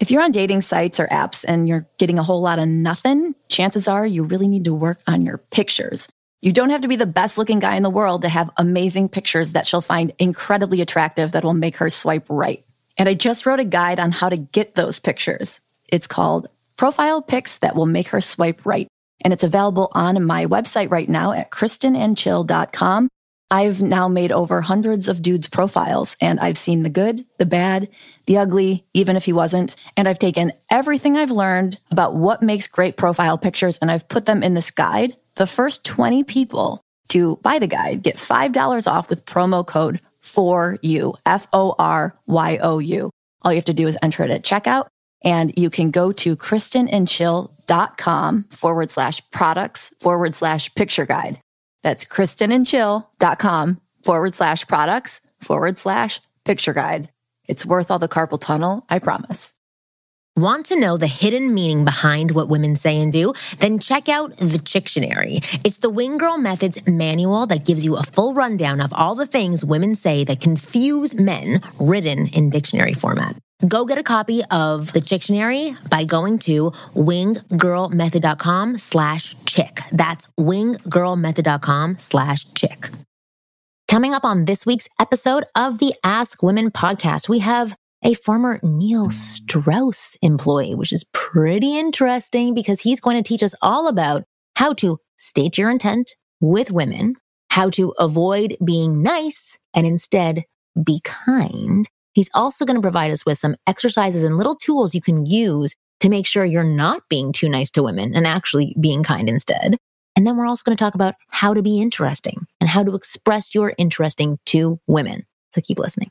If you're on dating sites or apps and you're getting a whole lot of nothing, chances are you really need to work on your pictures. You don't have to be the best looking guy in the world to have amazing pictures that she'll find incredibly attractive that will make her swipe right. And I just wrote a guide on how to get those pictures. It's called Profile Pics That Will Make Her Swipe Right. And it's available on my website right now at kristenandchill.com. I've now made over hundreds of dudes' profiles and I've seen the good, the bad, the ugly, even if he wasn't. And I've taken everything I've learned about what makes great profile pictures and I've put them in this guide. The first 20 people to buy the guide get $5 off with promo code for you, F O R Y O U. All you have to do is enter it at checkout and you can go to kristenandchill.com forward slash products forward slash picture guide. That's kristenandchill.com forward slash products forward slash picture guide. It's worth all the carpal tunnel, I promise. Want to know the hidden meaning behind what women say and do? Then check out the Dictionary. It's the Wing Girl Methods manual that gives you a full rundown of all the things women say that confuse men written in dictionary format. Go get a copy of the dictionary by going to winggirlmethod.com slash chick. That's winggirlmethod.com slash chick. Coming up on this week's episode of the Ask Women podcast, we have a former Neil Strauss employee, which is pretty interesting because he's going to teach us all about how to state your intent with women, how to avoid being nice and instead be kind, He's also going to provide us with some exercises and little tools you can use to make sure you're not being too nice to women and actually being kind instead. And then we're also going to talk about how to be interesting and how to express your interesting to women. So keep listening.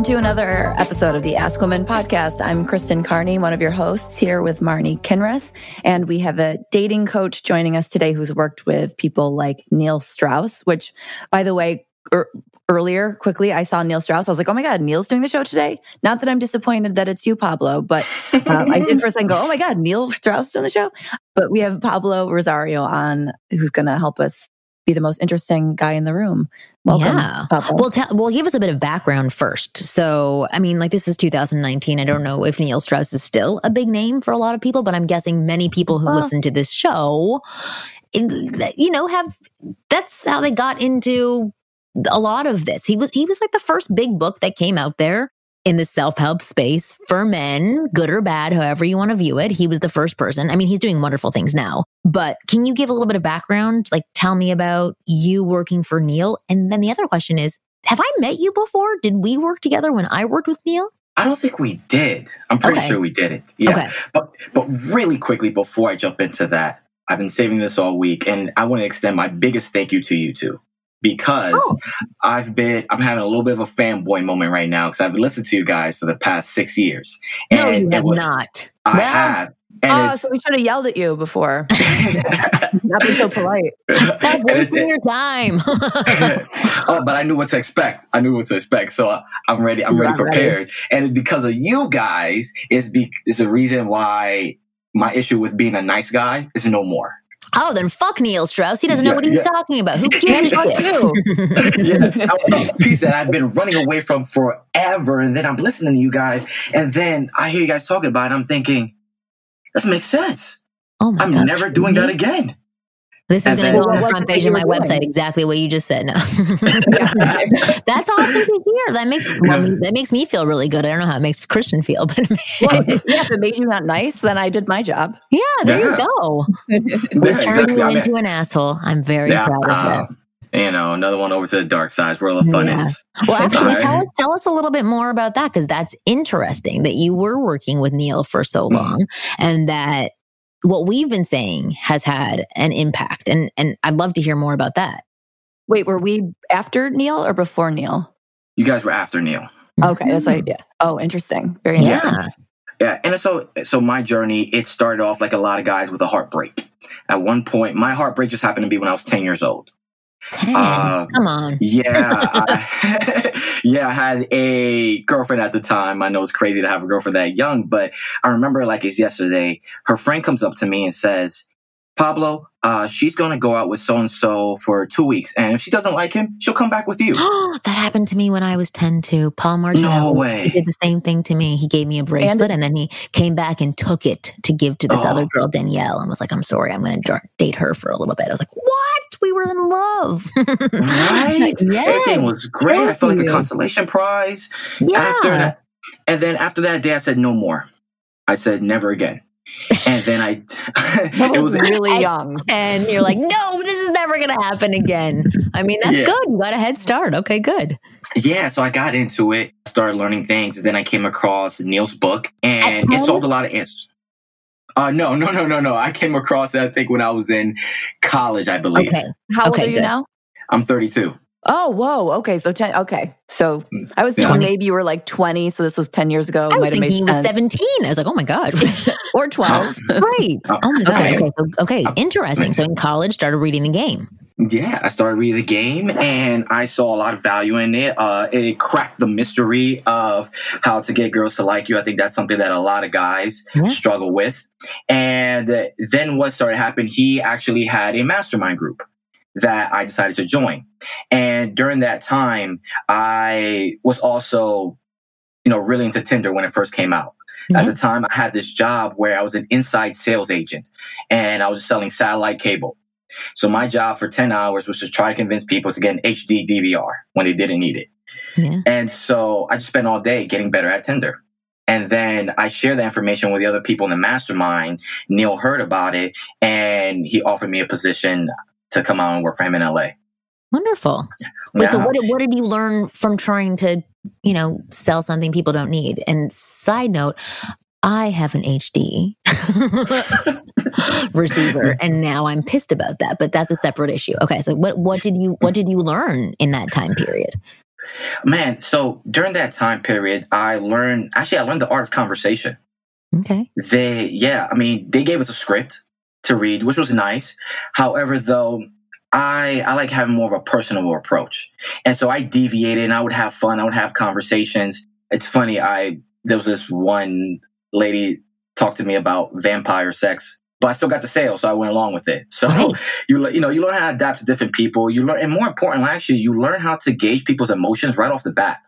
Welcome to another episode of the Ask Women podcast. I'm Kristen Carney, one of your hosts here with Marni Kinrys. And we have a dating coach joining us today who's worked with people like Neil Strauss, which, by the way, er, earlier, quickly, I saw Neil Strauss. I was like, oh my God, Neil's doing the show today. Not that I'm disappointed that it's you, Pablo, but um, I did for a second go, oh my God, Neil Strauss doing the show. But we have Pablo Rosario on who's going to help us be the most interesting guy in the room. Welcome. Yeah. Papa. Well, well, give us a bit of background first. So, I mean, like this is 2019. I don't know if Neil Strauss is still a big name for a lot of people, but I'm guessing many people who uh-huh. listen to this show, you know, have that's how they got into a lot of this. He was he was like the first big book that came out there in the self help space for men, good or bad, however you want to view it. He was the first person. I mean, he's doing wonderful things now, but can you give a little bit of background? Like, tell me about you working for Neil. And then the other question is Have I met you before? Did we work together when I worked with Neil? I don't think we did. I'm pretty okay. sure we did it. Yeah. Okay. But but really quickly before I jump into that, I've been saving this all week and I want to extend my biggest thank you to you two because oh. I've been I'm having a little bit of a fanboy moment right now because I've listened to you guys for the past six years. And no, you have was, not. I well, have. And oh, so we should have yelled at you before. Not be so polite. Stop wasting your time. oh, but I knew what to expect. I knew what to expect, so uh, I, am ready. I'm ready, prepared. Ready. And because of you guys, is be is a reason why my issue with being a nice guy is no more. Oh, then fuck Neil Strauss. He doesn't yeah, know what he's yeah. talking about. Who gives a shit? yeah, that was a piece that I've been running away from forever. And then I'm listening to you guys. And then I hear you guys talking about it. I'm thinking, this makes sense. Oh my I'm gosh. never doing that again. This is going to go on the front page of my website. Exactly what you just said. No, that's awesome to hear. That makes well, that makes me feel really good. I don't know how it makes Kristen feel, but well, yeah, if it made you not nice, then I did my job. Yeah, there yeah. you go. We're yeah, turning exactly. you into an asshole. I'm very yeah, proud of uh, it you know, another one over to the dark side where all the fun yeah. is. Well, actually, tell us tell us a little bit more about that because that's interesting that you were working with Neil for so mm. long, mm. and that what we've been saying has had an impact. And, and I'd love to hear more about that. Wait, were we after Neil or before Neil? You guys were after Neil. Okay, that's right. Yeah. Oh, interesting. Very interesting. Yeah. Yeah, and so so my journey it started off like a lot of guys with a heartbreak. At one point, my heartbreak just happened to be when I was ten years old. 10. Uh, Come on. yeah. I, yeah, I had a girlfriend at the time. I know it's crazy to have a girlfriend that young, but I remember like it's yesterday. Her friend comes up to me and says, Pablo, uh, she's going to go out with so and so for two weeks. And if she doesn't like him, she'll come back with you. that happened to me when I was 10 too. Paul Martin. No way. He did the same thing to me. He gave me a bracelet and, and then he came back and took it to give to this oh. other girl, Danielle, and was like, I'm sorry, I'm going to date her for a little bit. I was like, what? We were in love. right? yes. Everything was great. Thank I felt like a consolation prize. Yeah. After that, and then after that day, I said, no more. I said, never again and then I, it was really young. And you're like, no, this is never going to happen again. I mean, that's yeah. good. You got a head start. Okay, good. Yeah. So I got into it, started learning things. And then I came across Neil's book and it solved a lot of answers. Uh, no, no, no, no, no. I came across it, I think, when I was in college, I believe. Okay. How okay, old are you good. now? I'm 32. Oh, whoa. Okay. So 10. Okay. So mm, I was yeah. maybe you were like 20. So this was 10 years ago. I was thinking he was sense. 17. I was like, oh my God. or 12. right. Oh my God. Okay. Okay. So, okay. Interesting. So in college, started reading the game. Yeah, I started reading the game and I saw a lot of value in it. Uh, it cracked the mystery of how to get girls to like you. I think that's something that a lot of guys yeah. struggle with. And then what started happening, he actually had a mastermind group that I decided to join. And during that time, I was also, you know, really into Tinder when it first came out. Mm-hmm. At the time, I had this job where I was an inside sales agent and I was selling satellite cable. So my job for 10 hours was to try to convince people to get an HD DVR when they didn't need it. Yeah. And so I just spent all day getting better at Tinder. And then I shared the information with the other people in the mastermind. Neil heard about it and he offered me a position to come out and work for him in LA. Wonderful. Wait, yeah. so what, what did you learn from trying to, you know, sell something people don't need? And side note, I have an HD receiver and now I'm pissed about that, but that's a separate issue. Okay. So what, what did you, what did you learn in that time period? Man, so during that time period, I learned, actually, I learned the art of conversation. Okay. They, yeah, I mean, they gave us a script to read, which was nice. However, though, I, I like having more of a personal approach. And so I deviated and I would have fun. I would have conversations. It's funny. I, there was this one lady talked to me about vampire sex, but I still got the sale. So I went along with it. So right. you, you know, you learn how to adapt to different people. You learn, and more importantly, actually, you learn how to gauge people's emotions right off the bat,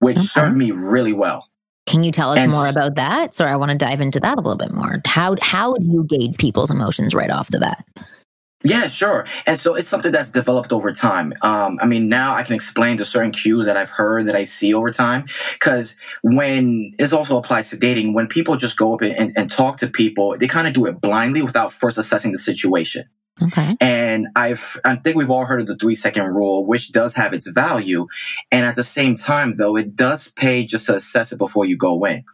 which okay. served me really well. Can you tell us and, more about that? So I want to dive into that a little bit more. How how do you gauge people's emotions right off the bat? Yeah, sure. And so it's something that's developed over time. Um, I mean, now I can explain the certain cues that I've heard that I see over time. Cause when this also applies to dating, when people just go up and, and talk to people, they kind of do it blindly without first assessing the situation. Okay. And I've, I think we've all heard of the three second rule, which does have its value. And at the same time, though, it does pay just to assess it before you go in.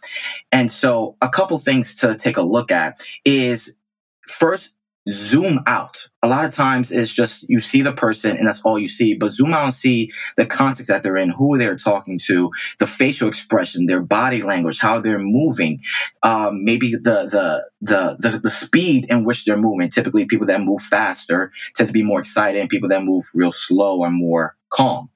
And so a couple things to take a look at is first, zoom out. A lot of times it's just you see the person and that's all you see, but zoom out and see the context that they're in, who they're talking to, the facial expression, their body language, how they're moving, um, maybe the, the, the, the, the speed in which they're moving. Typically people that move faster tend to be more excited and people that move real slow are more calm.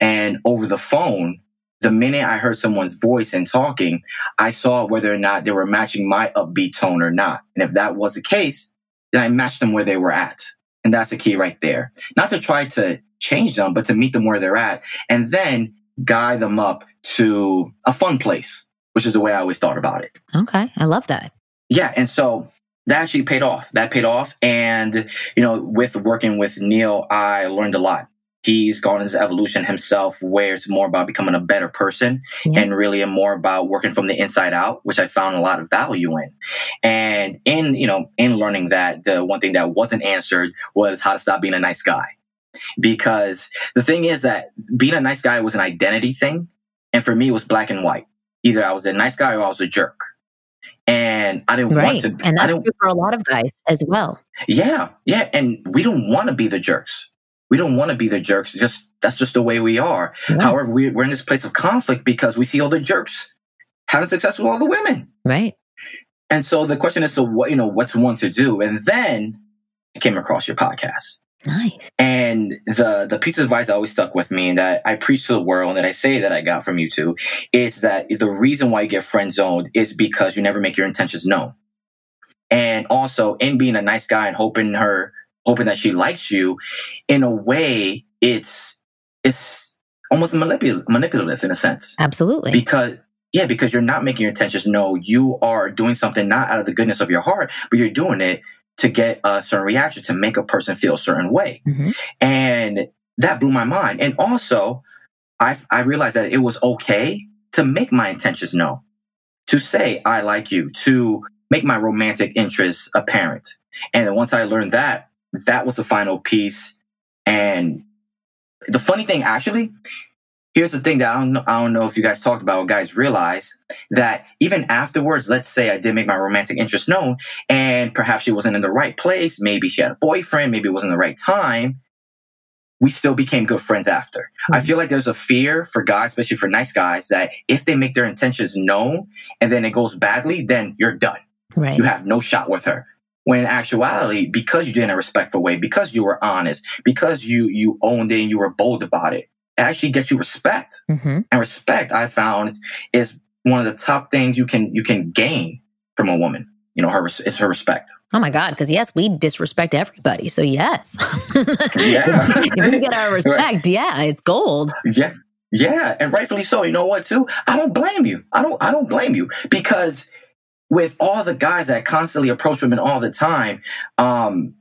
And over the phone, the minute I heard someone's voice and talking, I saw whether or not they were matching my upbeat tone or not. And if that was the case, then I matched them where they were at. And that's the key right there. Not to try to change them, but to meet them where they're at and then guide them up to a fun place, which is the way I always thought about it. Okay. I love that. Yeah. And so that actually paid off. That paid off. And, you know, with working with Neil, I learned a lot he's gone his evolution himself where it's more about becoming a better person yeah. and really more about working from the inside out which i found a lot of value in and in you know in learning that the one thing that wasn't answered was how to stop being a nice guy because the thing is that being a nice guy was an identity thing and for me it was black and white either i was a nice guy or i was a jerk And I didn't right. want to. And that's true for a lot of guys as well. Yeah. Yeah. And we don't want to be the jerks. We don't want to be the jerks. Just that's just the way we are. Yeah. However, we, we're in this place of conflict because we see all the jerks having success with all the women. Right. And so the question is, so what, you know, what's one to do? And then I came across your podcast. Nice. And the the piece of advice that always stuck with me and that I preach to the world and that I say that I got from you two is that the reason why you get friend zoned is because you never make your intentions known. And also in being a nice guy and hoping her hoping that she likes you, in a way, it's it's almost manipul- manipulative in a sense. Absolutely. Because yeah, because you're not making your intentions known. You are doing something not out of the goodness of your heart, but you're doing it to get a certain reaction to make a person feel a certain way. Mm-hmm. And that blew my mind. And also, I, I realized that it was okay to make my intentions known, to say, I like you, to make my romantic interests apparent. And once I learned that, that was the final piece. And the funny thing, actually, here's the thing that I don't, know, I don't know if you guys talked about or guys realize that even afterwards, let's say I did make my romantic interest known and perhaps she wasn't in the right place. Maybe she had a boyfriend. Maybe it wasn't the right time. We still became good friends after. Mm-hmm. I feel like there's a fear for guys, especially for nice guys, that if they make their intentions known and then it goes badly, then you're done. Right. You have no shot with her. When in actuality, because you did in a respectful way, because you were honest, because you you owned it and you were bold about it, actually gets you respect. Mm-hmm. And respect, I found, is one of the top things you can you can gain from a woman. You know, her is her respect. Oh my God! Because yes, we disrespect everybody. So yes, yeah. if we get our respect, yeah, it's gold. Yeah, yeah, and rightfully so. You know what? Too, I don't blame you. I don't. I don't blame you because with all the guys that constantly approach women all the time, um,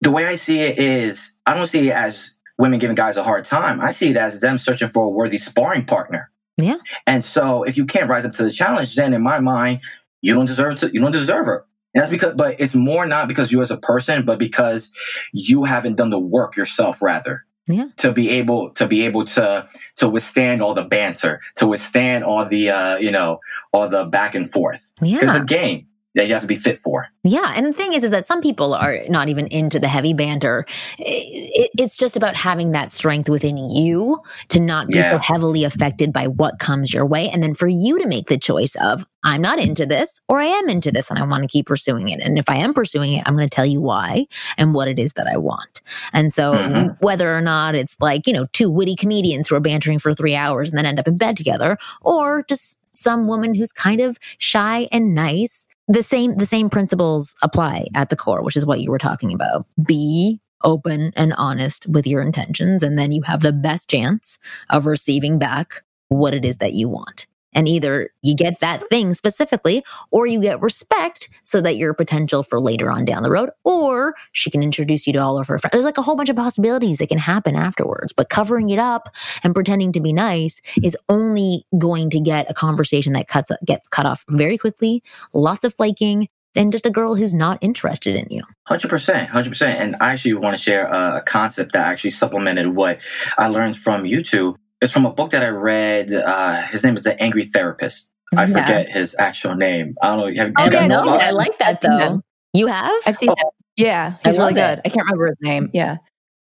the way I see it is, I don't see it as women giving guys a hard time. I see it as them searching for a worthy sparring partner. Yeah. And so if you can't rise up to the challenge, then in my mind, you don't deserve to, you don't deserve her. And that's because, but it's more not because you as a person, but because you haven't done the work yourself rather. Yeah. To be able to be able to to withstand all the banter, to withstand all the uh, you know, all the back and forth. Yeah. Because a game that you have to be fit for. Yeah, and the thing is, is that some people are not even into the heavy banter. It, it's just about having that strength within you to not be yeah. so heavily affected by what comes your way, and then for you to make the choice of I'm not into this or I am into this and I want to keep pursuing it. And if I am pursuing it, I'm going to tell you why and what it is that I want. And so mm-hmm. whether or not it's like, you know, two witty comedians who are bantering for three hours and then end up in bed together, or just some woman who's kind of shy and nice the same the same principles apply at the core which is what you were talking about. Be open and honest with your intentions and then you have the best chance of receiving back what it is that you want and either you get that thing specifically or you get respect so that your potential for later on down the road or she can introduce you to all of her friends there's like a whole bunch of possibilities that can happen afterwards but covering it up and pretending to be nice is only going to get a conversation that cuts gets cut off very quickly lots of flaking and just a girl who's not interested in you. 100%. 100%. And I actually want to share a concept that actually supplemented what I learned from you two it's from a book that I read. Uh, his name is The Angry Therapist. I yeah. forget his actual name. I don't know. Have, okay, no, I like that though. You have? I've seen oh. Yeah, he's really good. It. I can't remember his name. Yeah.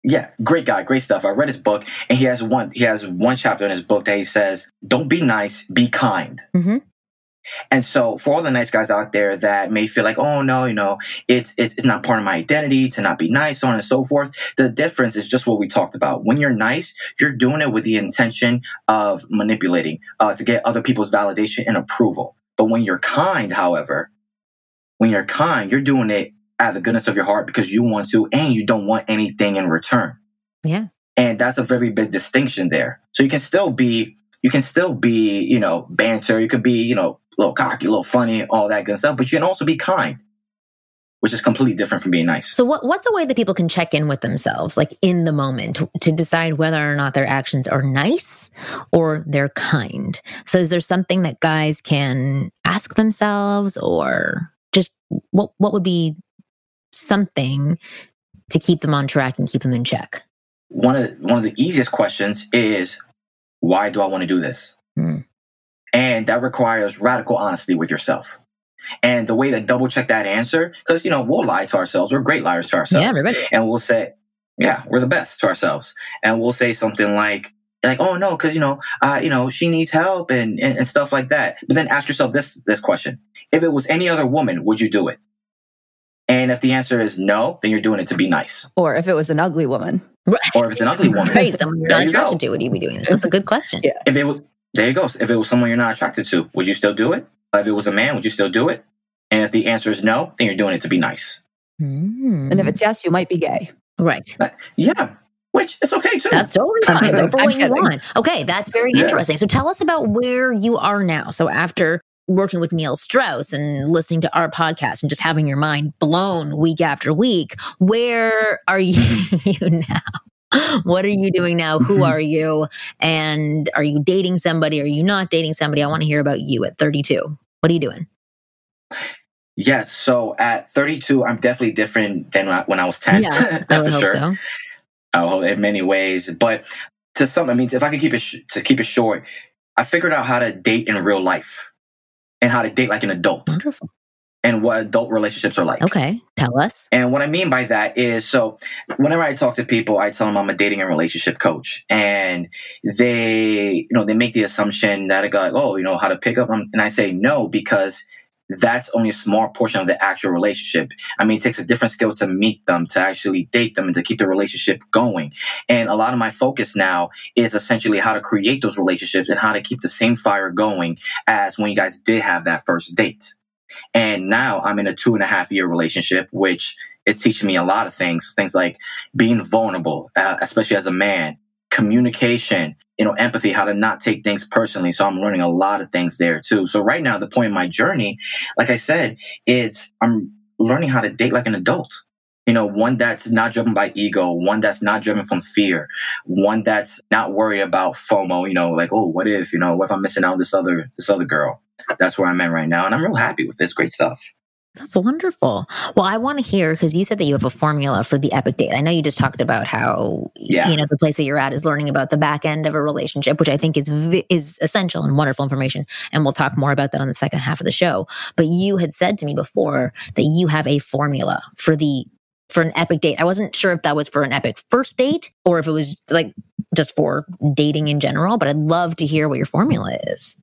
Yeah, great guy, great stuff. I read his book, and he has one. He has one chapter in his book that he says, "Don't be nice, be kind." Mm-hmm. And so for all the nice guys out there that may feel like, oh no, you know, it's, it's, it's not part of my identity to not be nice, so on and so forth. The difference is just what we talked about. When you're nice, you're doing it with the intention of manipulating, uh, to get other people's validation and approval. But when you're kind, however, when you're kind, you're doing it out of the goodness of your heart because you want to and you don't want anything in return. Yeah. And that's a very big distinction there. So you can still be, you can still be, you know, banter. You could be, you know, a little cocky, a little funny, all that good stuff. But you can also be kind, which is completely different from being nice. So, what, what's a way that people can check in with themselves, like in the moment, to decide whether or not their actions are nice or they're kind? So, is there something that guys can ask themselves, or just what what would be something to keep them on track and keep them in check? One of one of the easiest questions is, why do I want to do this? Hmm. And that requires radical honesty with yourself. And the way to double check that answer, because you know we'll lie to ourselves. We're great liars to ourselves. Yeah, everybody. And we'll say, yeah, we're the best to ourselves. And we'll say something like, like, oh no, because you know, uh, you know, she needs help and, and and stuff like that. But then ask yourself this this question: If it was any other woman, would you do it? And if the answer is no, then you're doing it to be nice. Or if it was an ugly woman. Right. Or if it's an ugly woman. right. Someone you're not you attracted go. to, would you be doing this? That's a good question. Yeah. If it was, there you go. If it was someone you're not attracted to, would you still do it? If it was a man, would you still do it? And if the answer is no, then you're doing it to be nice. Mm. And if it's yes, you might be gay. Right. Uh, yeah. Which it's okay too. That's totally fine. Go for what you want. Okay, that's very yeah. interesting. So tell us about where you are now. So after working with Neil Strauss and listening to our podcast and just having your mind blown week after week, where are you, mm-hmm. now? What are you doing now? Who mm-hmm. are you? And are you dating somebody? Are you not dating somebody? I want to hear about you at 32. What are you doing? Yes. So at 32, I'm definitely different than when I was 10. Yeah, That's for sure. So. Oh, in many ways. But to some, I mean, if I could keep it, sh- to keep it short, I figured out how to date in real life and how to date like an adult. Wonderful. And what adult relationships are like. Okay. Tell us. And what I mean by that is so whenever I talk to people, I tell them I'm a dating and relationship coach. And they, you know, they make the assumption that I go, like, oh, you know, how to pick up. And I say no, because that's only a small portion of the actual relationship. I mean, it takes a different skill to meet them, to actually date them, and to keep the relationship going. And a lot of my focus now is essentially how to create those relationships and how to keep the same fire going as when you guys did have that first date. And now I'm in a two and a half year relationship, which is teaching me a lot of things, things like being vulnerable, uh, especially as a man, communication, you know, empathy, how to not take things personally. So I'm learning a lot of things there too. So right now, the point in my journey, like I said, is I'm learning how to date like an adult. You know, one that's not driven by ego, one that's not driven from fear, one that's not worried about FOMO, you know, like, oh, what if, you know, what if I'm missing out on this other, this other girl? That's where I'm at right now. And I'm real happy with this. Great stuff. That's wonderful. Well, I want to hear because you said that you have a formula for the epic date. I know you just talked about how yeah. you know the place that you're at is learning about the back end of a relationship, which I think is is essential and wonderful information. And we'll talk more about that on the second half of the show. But you had said to me before that you have a formula for the for an epic date. I wasn't sure if that was for an epic first date or if it was like just for dating in general. But I'd love to hear what your formula is.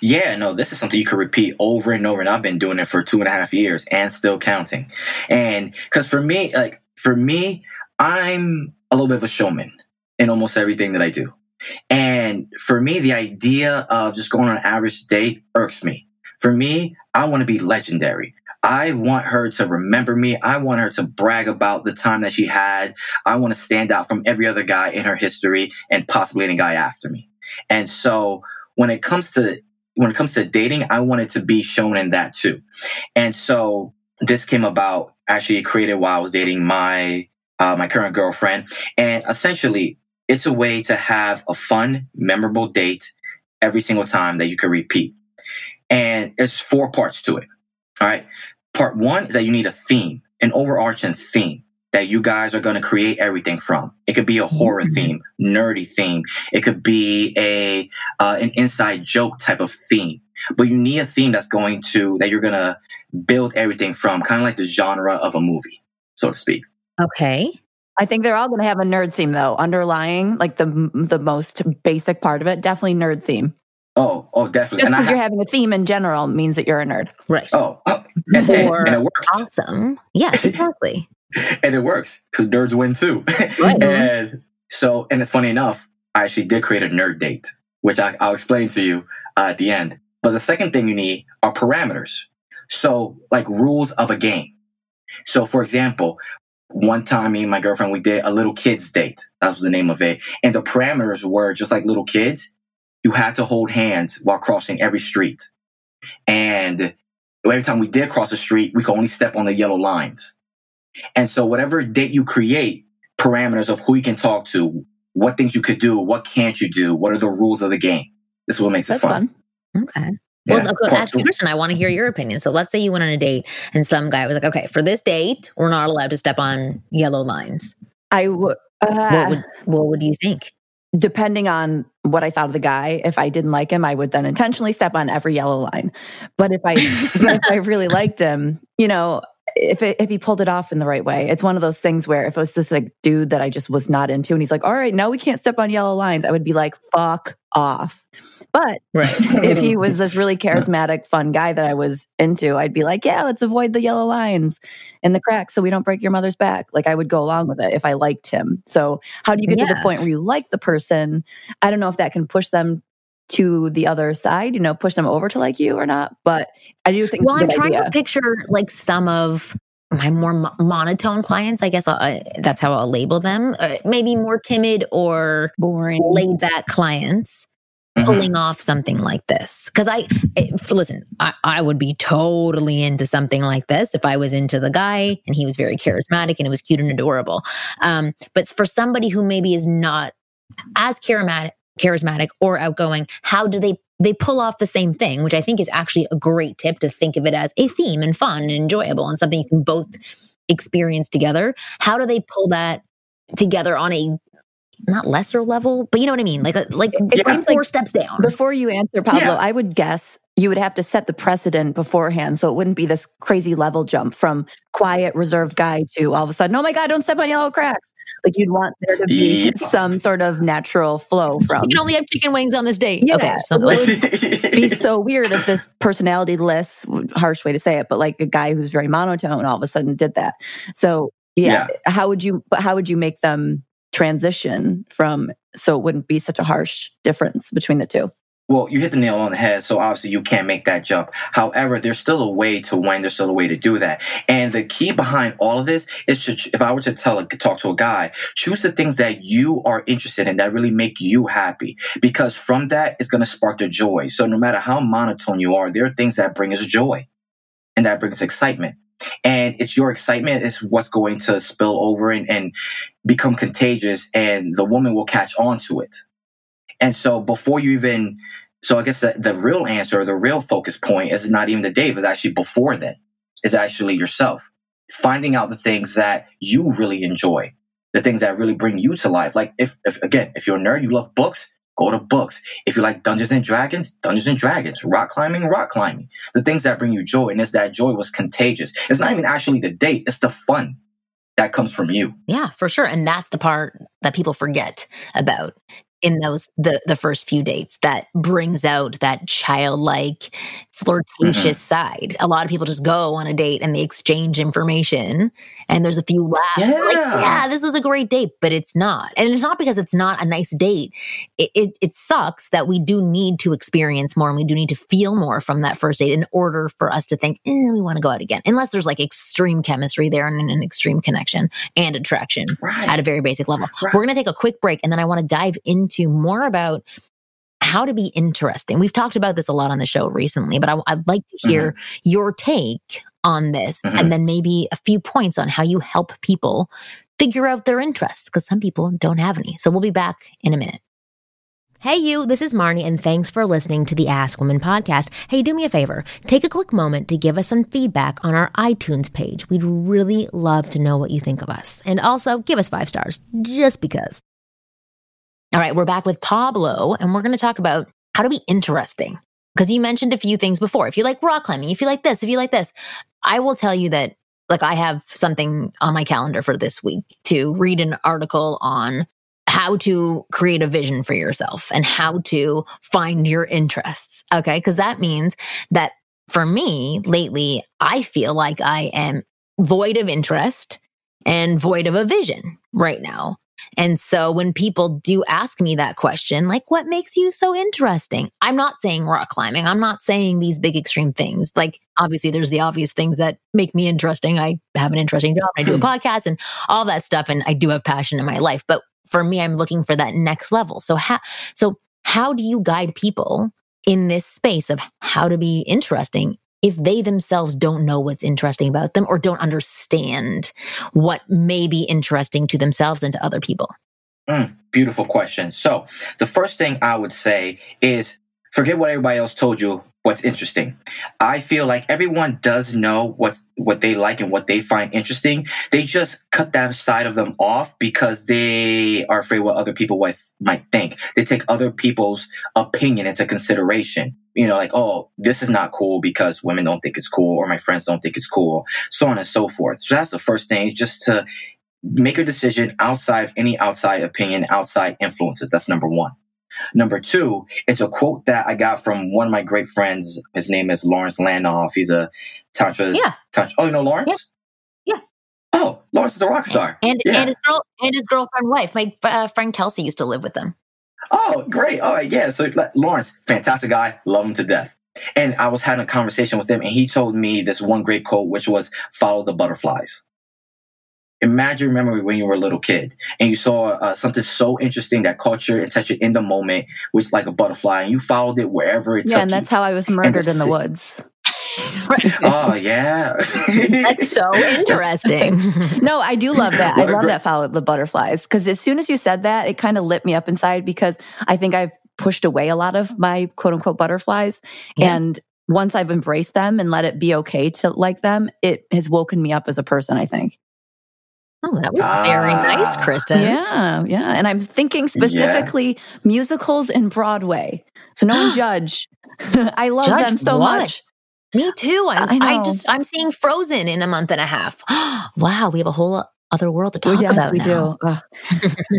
Yeah, no, this is something you could repeat over and over. And I've been doing it for two and a half years and still counting. And because for me, like, for me, I'm a little bit of a showman in almost everything that I do. And for me, the idea of just going on an average date irks me. For me, I want to be legendary. I want her to remember me. I want her to brag about the time that she had. I want to stand out from every other guy in her history and possibly any guy after me. And so when it comes to when it comes to dating, I wanted to be shown in that too. And so this came about actually created while I was dating my, uh, my current girlfriend. And essentially it's a way to have a fun, memorable date every single time that you can repeat. And it's four parts to it. All right. Part one is that you need a theme, an overarching theme that you guys are going to create everything from. It could be a horror mm-hmm. theme, nerdy theme. It could be a uh, an inside joke type of theme. But you need a theme that's going to that you're going to build everything from, kind of like the genre of a movie, so to speak. Okay. I think they're all going to have a nerd theme though, underlying like the the most basic part of it. Definitely nerd theme. Oh, oh, definitely. Just because you're having a theme in general means that you're a nerd, right? Oh, oh and, and, and, it works. Awesome. Yes, exactly. And it works because nerds win too. Right. and so, and it's funny enough, I actually did create a nerd date, which I, will explain to you uh, at the end. But the second thing you need are parameters. So, like rules of a game. So, for example, one time me and my girlfriend, we did a little kids date. That was the name of it. And the parameters were just like little kids. You had to hold hands while crossing every street. And every time we did cross the street, we could only step on the yellow lines. And so whatever date you create, parameters of who you can talk to, what things you could do, what can't you do, what are the rules of the game. This is what makes That's it fun. fun. Okay. Yeah, well, actually, Kristen, I want to hear your opinion. So let's say you went on a date and some guy was like, okay, for this date, we're not allowed to step on yellow lines. I would. Uh, what would what would you think? Depending on what I thought of the guy. If I didn't like him, I would then intentionally step on every yellow line. But if I if I really liked him, you know, if it, if he pulled it off in the right way, it's one of those things where if it was this like dude that I just was not into, and he's like, "All right, now we can't step on yellow lines," I would be like, "Fuck off." But right. if he was this really charismatic, fun guy that I was into, I'd be like, yeah, let's avoid the yellow lines and the cracks so we don't break your mother's back. Like I would go along with it if I liked him. So how do you get yeah. to the point where you like the person? I don't know if that can push them to the other side, you know, push them over to like you or not. But I do think. Well, I'm trying idea. to picture like some of my more mo- monotone clients. I guess uh, that's how I'll label them. Uh, maybe more timid or boring, laid back clients mm-hmm. pulling off something like this. Because I, if, listen, I, I would be totally into something like this if I was into the guy and he was very charismatic and it was cute and adorable. Um, but for somebody who maybe is not as charismatic, charismatic or outgoing, how do they they pull off the same thing, which I think is actually a great tip to think of it as a theme and fun and enjoyable and something you can both experience together. How do they pull that together on a not lesser level, but you know what I mean? Like, a, like it yeah. seems four like steps down. Before you answer, Pablo, yeah. I would guess you would have to set the precedent beforehand. So it wouldn't be this crazy level jump from quiet, reserved guy to all of a sudden, oh my God, don't step on yellow cracks. Like you'd want there to be yeah. some sort of natural flow from. You can only have chicken wings on this date. Yeah. Okay. So it would be so weird if this personality list, harsh way to say it, but like a guy who's very monotone all of a sudden did that. So yeah, yeah. how would you, how would you make them transition from so it wouldn't be such a harsh difference between the two. Well, you hit the nail on the head, so obviously you can't make that jump. However, there's still a way to when, there's still a way to do that. And the key behind all of this is to, if I were to tell a, talk to a guy, choose the things that you are interested in that really make you happy. Because from that, it's going to spark the joy. So no matter how monotone you are, there are things that bring us joy and that brings excitement and it's your excitement is what's going to spill over and, and become contagious and the woman will catch on to it and so before you even so i guess the, the real answer the real focus point is not even the date it's actually before then is actually yourself finding out the things that you really enjoy the things that really bring you to life like if, if again if you're a nerd you love books go to books. If you like Dungeons and Dragons, Dungeons and Dragons, rock climbing, rock climbing. The things that bring you joy. And it's that joy was contagious. It's not even actually the date, it's the fun that comes from you. Yeah, for sure. And that's the part that people forget about in those the the first few dates that brings out that childlike flirtatious mm-hmm. side. A lot of people just go on a date and they exchange information and there's a few laughs. Yeah. Like, yeah, this was a great date, but it's not. And it's not because it's not a nice date. It, it, it sucks that we do need to experience more and we do need to feel more from that first date in order for us to think, eh, we want to go out again. Unless there's like extreme chemistry there and an extreme connection and attraction right. at a very basic level. Right. We're going to take a quick break and then I want to dive into more about how to be interesting. We've talked about this a lot on the show recently, but I, would like to hear mm-hmm. your take on this mm-hmm. and then maybe a few points on how you help people figure out their interests because some people don't have any. So we'll be back in a minute. Hey, you, this is Marni, and thanks for listening to the Ask Women podcast. Hey, do me a favor. Take a quick moment to give us some feedback on our iTunes page. We'd really love to know what you think of us. And also, give us five stars, just because. All right, we're back with Pablo, and we're going to talk about how to be interesting. Because you mentioned a few things before. If you like rock climbing, if you like this, if you like this, I will tell you that, like, I have something on my calendar for this week to read an article on how to create a vision for yourself and how to find your interests. Okay. Cause that means that for me lately, I feel like I am void of interest and void of a vision right now. And so when people do ask me that question, like, what makes you so interesting? I'm not saying rock climbing. I'm not saying these big extreme things. Like, obviously, there's the obvious things that make me interesting. I have an interesting job. I do a hmm. podcast and all that stuff. And I do have passion in my life. But for me, I'm looking for that next level. So how, so how do you guide people in this space of how to be interesting if they themselves don't know what's interesting about them or don't understand what may be interesting to themselves and to other people? Mm, beautiful question. So, the first thing I would say is forget what everybody else told you what's interesting. I feel like everyone does know what what they like and what they find interesting. They just cut that side of them off because they are afraid what other people might think. They take other people's opinion into consideration. You know, like, oh, this is not cool because women don't think it's cool or my friends don't think it's cool, so on and so forth. So that's the first thing, just to make a decision outside of any outside opinion, outside influences. That's number one. Number two, it's a quote that I got from one of my great friends. His name is Lawrence Lanoff. He's a tantra. Yeah. Tantra, oh, you know Lawrence? Yeah. yeah. Oh, Lawrence is a rock star. And yeah. and his girl and his girlfriend wife. My uh, friend Kelsey used to live with them. Oh, great. All right. Yeah. So Lawrence, fantastic guy. Love him to death. And I was having a conversation with him, and he told me this one great quote, which was "Follow the butterflies." imagine remember when you were a little kid and you saw uh, something so interesting that caught your attention in the moment, which like a butterfly, and you followed it wherever it yeah, and that's you. how I was murdered in the woods. oh yeah, that's so interesting. no, I do love that. I love that follow the butterflies because as soon as you said that, it kind of lit me up inside because I think I've pushed away a lot of my quote unquote butterflies, yeah. and once I've embraced them and let it be okay to like them, it has woken me up as a person. I think. Oh, that was ah. very nice, Kristen. Yeah, yeah. And I'm thinking specifically yeah. musicals in Broadway. So no one judge. I love judge them so what? much. Me too. I, I, I, just I'm seeing Frozen in a month and a half. wow, we have a whole other world to talk well, yes, about. We now. do.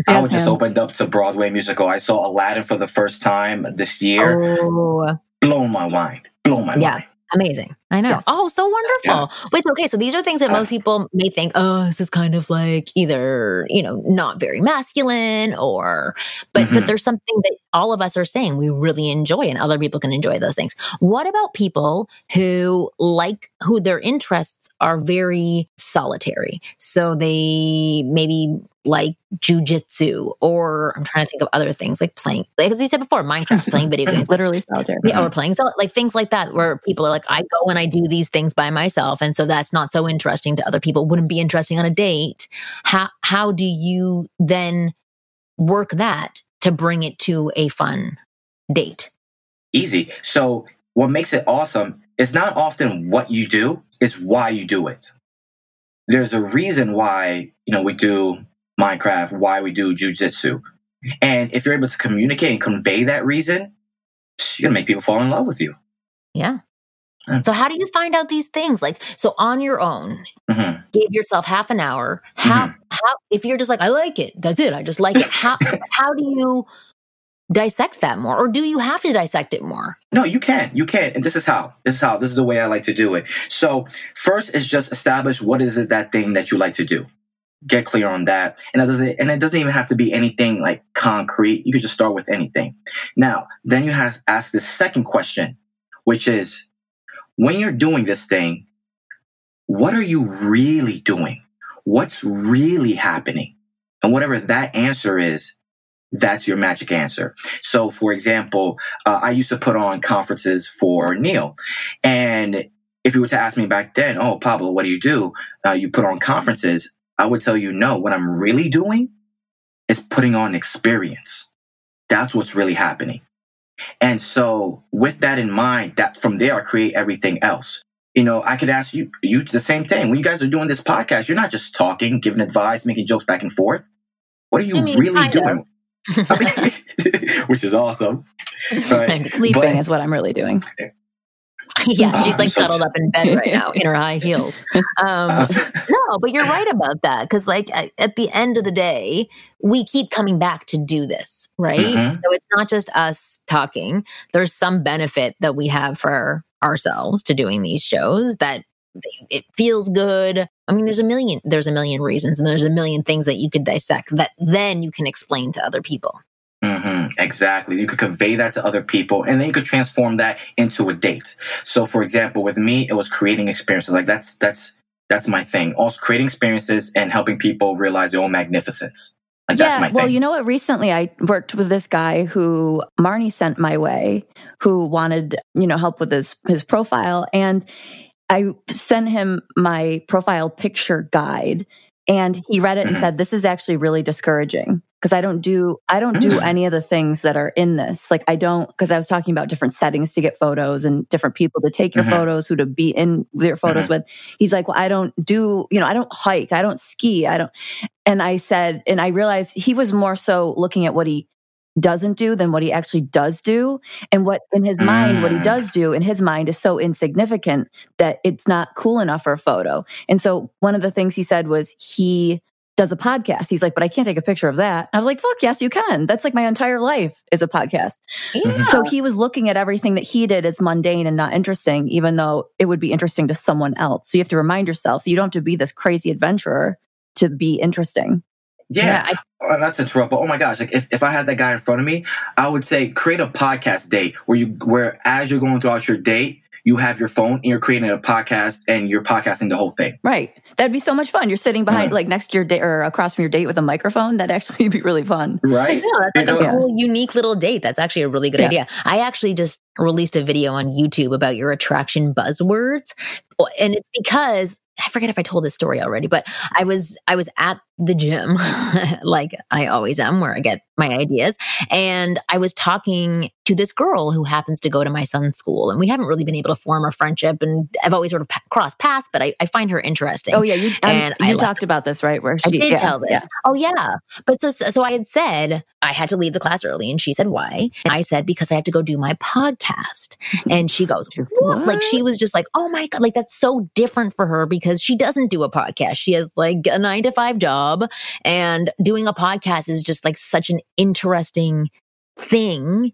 I was just opened up to Broadway musical. I saw Aladdin for the first time this year. Oh. Blown my mind. Blown my mind. yeah. mind. Amazing. I know. Yes. Oh, so wonderful. Yeah. Wait, okay. So these are things that most people may think, oh, this is kind of like either, you know, not very masculine or, but, mm-hmm. but there's something that all of us are saying we really enjoy and other people can enjoy those things. What about people who like, who their interests are very solitary? So they maybe like jujitsu, or I'm trying to think of other things like playing, like as you said before, Minecraft, playing video games, literally solitaire, yeah, or mm-hmm. playing so like things like that, where people are like, I go and I do these things by myself, and so that's not so interesting to other people. Wouldn't be interesting on a date. How how do you then work that to bring it to a fun date? Easy. So what makes it awesome is not often what you do, is why you do it. There's a reason why, you know, we do Minecraft, why we do jujitsu. And if you're able to communicate and convey that reason, you're gonna make people fall in love with you. Yeah. So how do you find out these things? Like, so on your own, mm-hmm. give yourself half an hour. How, mm-hmm. how, if you're just like, I like it, that's it. I just like it. How, how do you dissect that more? Or do you have to dissect it more? No, you can. You can. And this is how. This is how. This is the way I like to do it. So first is just establish what is it that thing that you like to do get clear on that. And that doesn't, and it doesn't even have to be anything like concrete. You could just start with anything. Now, then you have to ask the second question, which is when you're doing this thing, what are you really doing? What's really happening? And whatever that answer is, that's your magic answer. So, for example, uh, I used to put on conferences for Neil. And if you were to ask me back then, oh, Pablo, what do you do? Uh, you put on conferences. I would tell you, no, what I'm really doing is putting on experience. That's what's really happening. And so with that in mind, that from there, I create everything else. You know, I could ask you, you the same thing. When you guys are doing this podcast, you're not just talking, giving advice, making jokes back and forth. What are you I mean, really doing? which is awesome. Right? Sleeping but, is what I'm really doing. yeah, she's like cuddled up in bed right now in her high heels. Um, no, but you're right about that because, like, at the end of the day, we keep coming back to do this, right? Mm-hmm. So it's not just us talking. There's some benefit that we have for ourselves to doing these shows that it feels good. I mean, there's a million, there's a million reasons, and there's a million things that you could dissect that then you can explain to other people. Mm-hmm, exactly. You could convey that to other people and then you could transform that into a date. So for example, with me, it was creating experiences. Like that's, that's, that's my thing. Also creating experiences and helping people realize their own magnificence. Like, that's my thing. yeah, well, you know what? Recently, I worked with this guy who Marni sent my way, who wanted you know help with his his profile, and I sent him my profile picture guide, and he read it and mm-hmm. said, "This is actually really discouraging because I don't do I don't do mm. any of the things that are in this. Like I don't because I was talking about different settings to get photos and different people to take your mm-hmm. photos, who to be in their photos mm-hmm. with. He's like, "Well, I don't do, you know, I don't hike, I don't ski, I don't." And I said, and I realized he was more so looking at what he doesn't do than what he actually does do. And what in his mind, what he mm. does do in his mind is so insignificant that it's not cool enough for a photo. And so one of the things he said was he does a podcast. He's like, but I can't take a picture of that. I was like, fuck, yes, you can. That's like my entire life is a podcast. Yeah. So he was looking at everything that he did as mundane and not interesting, even though it would be interesting to someone else. So you have to remind yourself you don't have to be this crazy adventurer to be interesting. Yeah, yeah I, oh, not to interrupt, but oh my gosh, like if, if I had that guy in front of me, I would say create a podcast date where you where as you're going throughout your date, you have your phone and you're creating a podcast and you're podcasting the whole thing. Right. That'd be so much fun. You're sitting behind, mm. like next to your date or across from your date with a microphone. That'd actually be really fun. Right. Know, that's like a cool, unique little date. That's actually a really good yeah. idea. I actually just released a video on YouTube about your attraction buzzwords. And it's because I forget if I told this story already, but I was I was at the gym like I always am where I get my ideas and I was talking to this girl who happens to go to my son's school and we haven't really been able to form a friendship and I've always sort of crossed paths but I, I find her interesting. Oh yeah, you um, and you talked about this right where she I did yeah, tell this. Yeah. Oh yeah. But so so I had said I had to leave the class early and she said why? And I said because I have to go do my podcast. And she goes, what? Like she was just like, "Oh my god, like that's so different for her because she doesn't do a podcast. She has like a 9 to 5 job and doing a podcast is just like such an interesting thing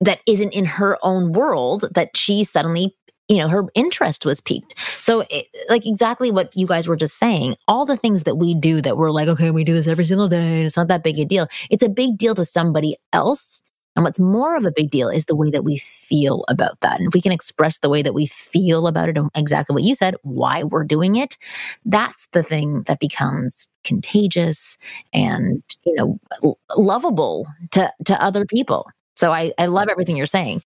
that isn't in her own world that she suddenly you know her interest was piqued so it, like exactly what you guys were just saying all the things that we do that we're like okay we do this every single day and it's not that big a deal it's a big deal to somebody else and what's more of a big deal is the way that we feel about that. And if we can express the way that we feel about it, exactly what you said, why we're doing it, that's the thing that becomes contagious and, you know, lovable to, to other people. So I, I love everything you're saying.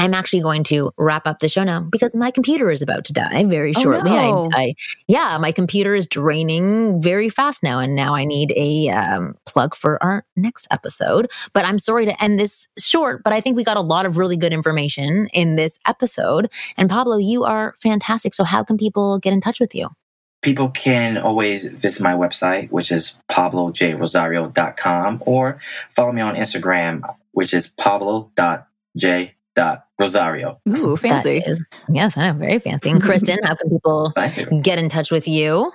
I'm actually going to wrap up the show now because my computer is about to die very oh, shortly. Oh, no. I, I, yeah, my computer is draining very fast now, and now I need a um, plug for our next episode. But I'm sorry to end this short, but I think we got a lot of really good information in this episode. And Pablo, you are fantastic. So, how can people get in touch with you? People can always visit my website, which is pablojrosario.com, or follow me on Instagram, which is pablo.j dot Rosario. Ooh, fancy. Is, yes, I know, very fancy. And Kristen, how can people get in touch with you?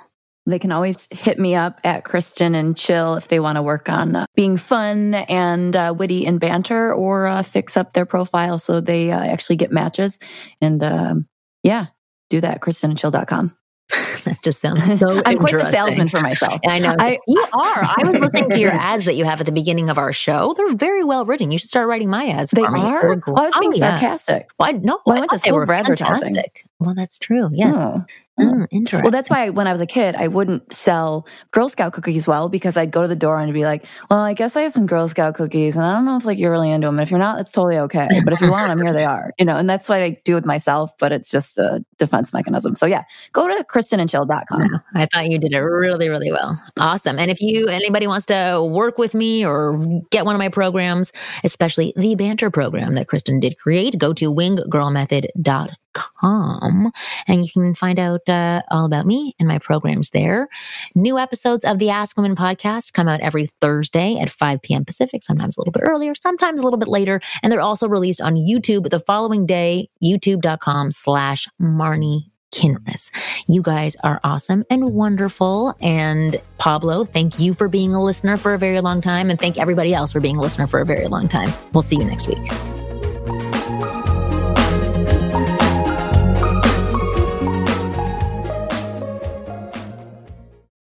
They can always hit me up at Kristen and Chill if they want to work on uh, being fun and uh, witty and banter or uh, fix up their profile so they uh, actually get matches. And um, yeah, do that, kristenandchill.com. that just sounds so I'm quite the salesman for myself. I know. I, you are. I was listening to your ads that you have at the beginning of our show. They're very well written. You should start writing my ads they are? I was being oh, sarcastic. Yeah. Well, I, no, well, I, went to school for advertising. Well, that's true. Yes. Oh. Mm, interesting. Well, that's why when I was a kid, I wouldn't sell Girl Scout cookies well because I'd go to the door and be like, "Well, I guess I have some Girl Scout cookies, and I don't know if like you're really into them. And if you're not, it's totally okay. But if you want them, here they are. You know." And that's what I do with myself, but it's just a defense mechanism. So yeah, go to No, I thought you did it really, really well. Awesome. And if you anybody wants to work with me or get one of my programs, especially the banter program that Kristen did create, go to winggirlmethod.com com and you can find out uh, all about me and my programs there. New episodes of the Ask Women podcast come out every Thursday at 5 p.m. Pacific, sometimes a little bit earlier, sometimes a little bit later. And they're also released on YouTube the following day, youtube.com slash Marni Kinrys. You guys are awesome and wonderful. And Pablo, thank you for being a listener for a very long time. And thank everybody else for being a listener for a very long time. We'll see you next week.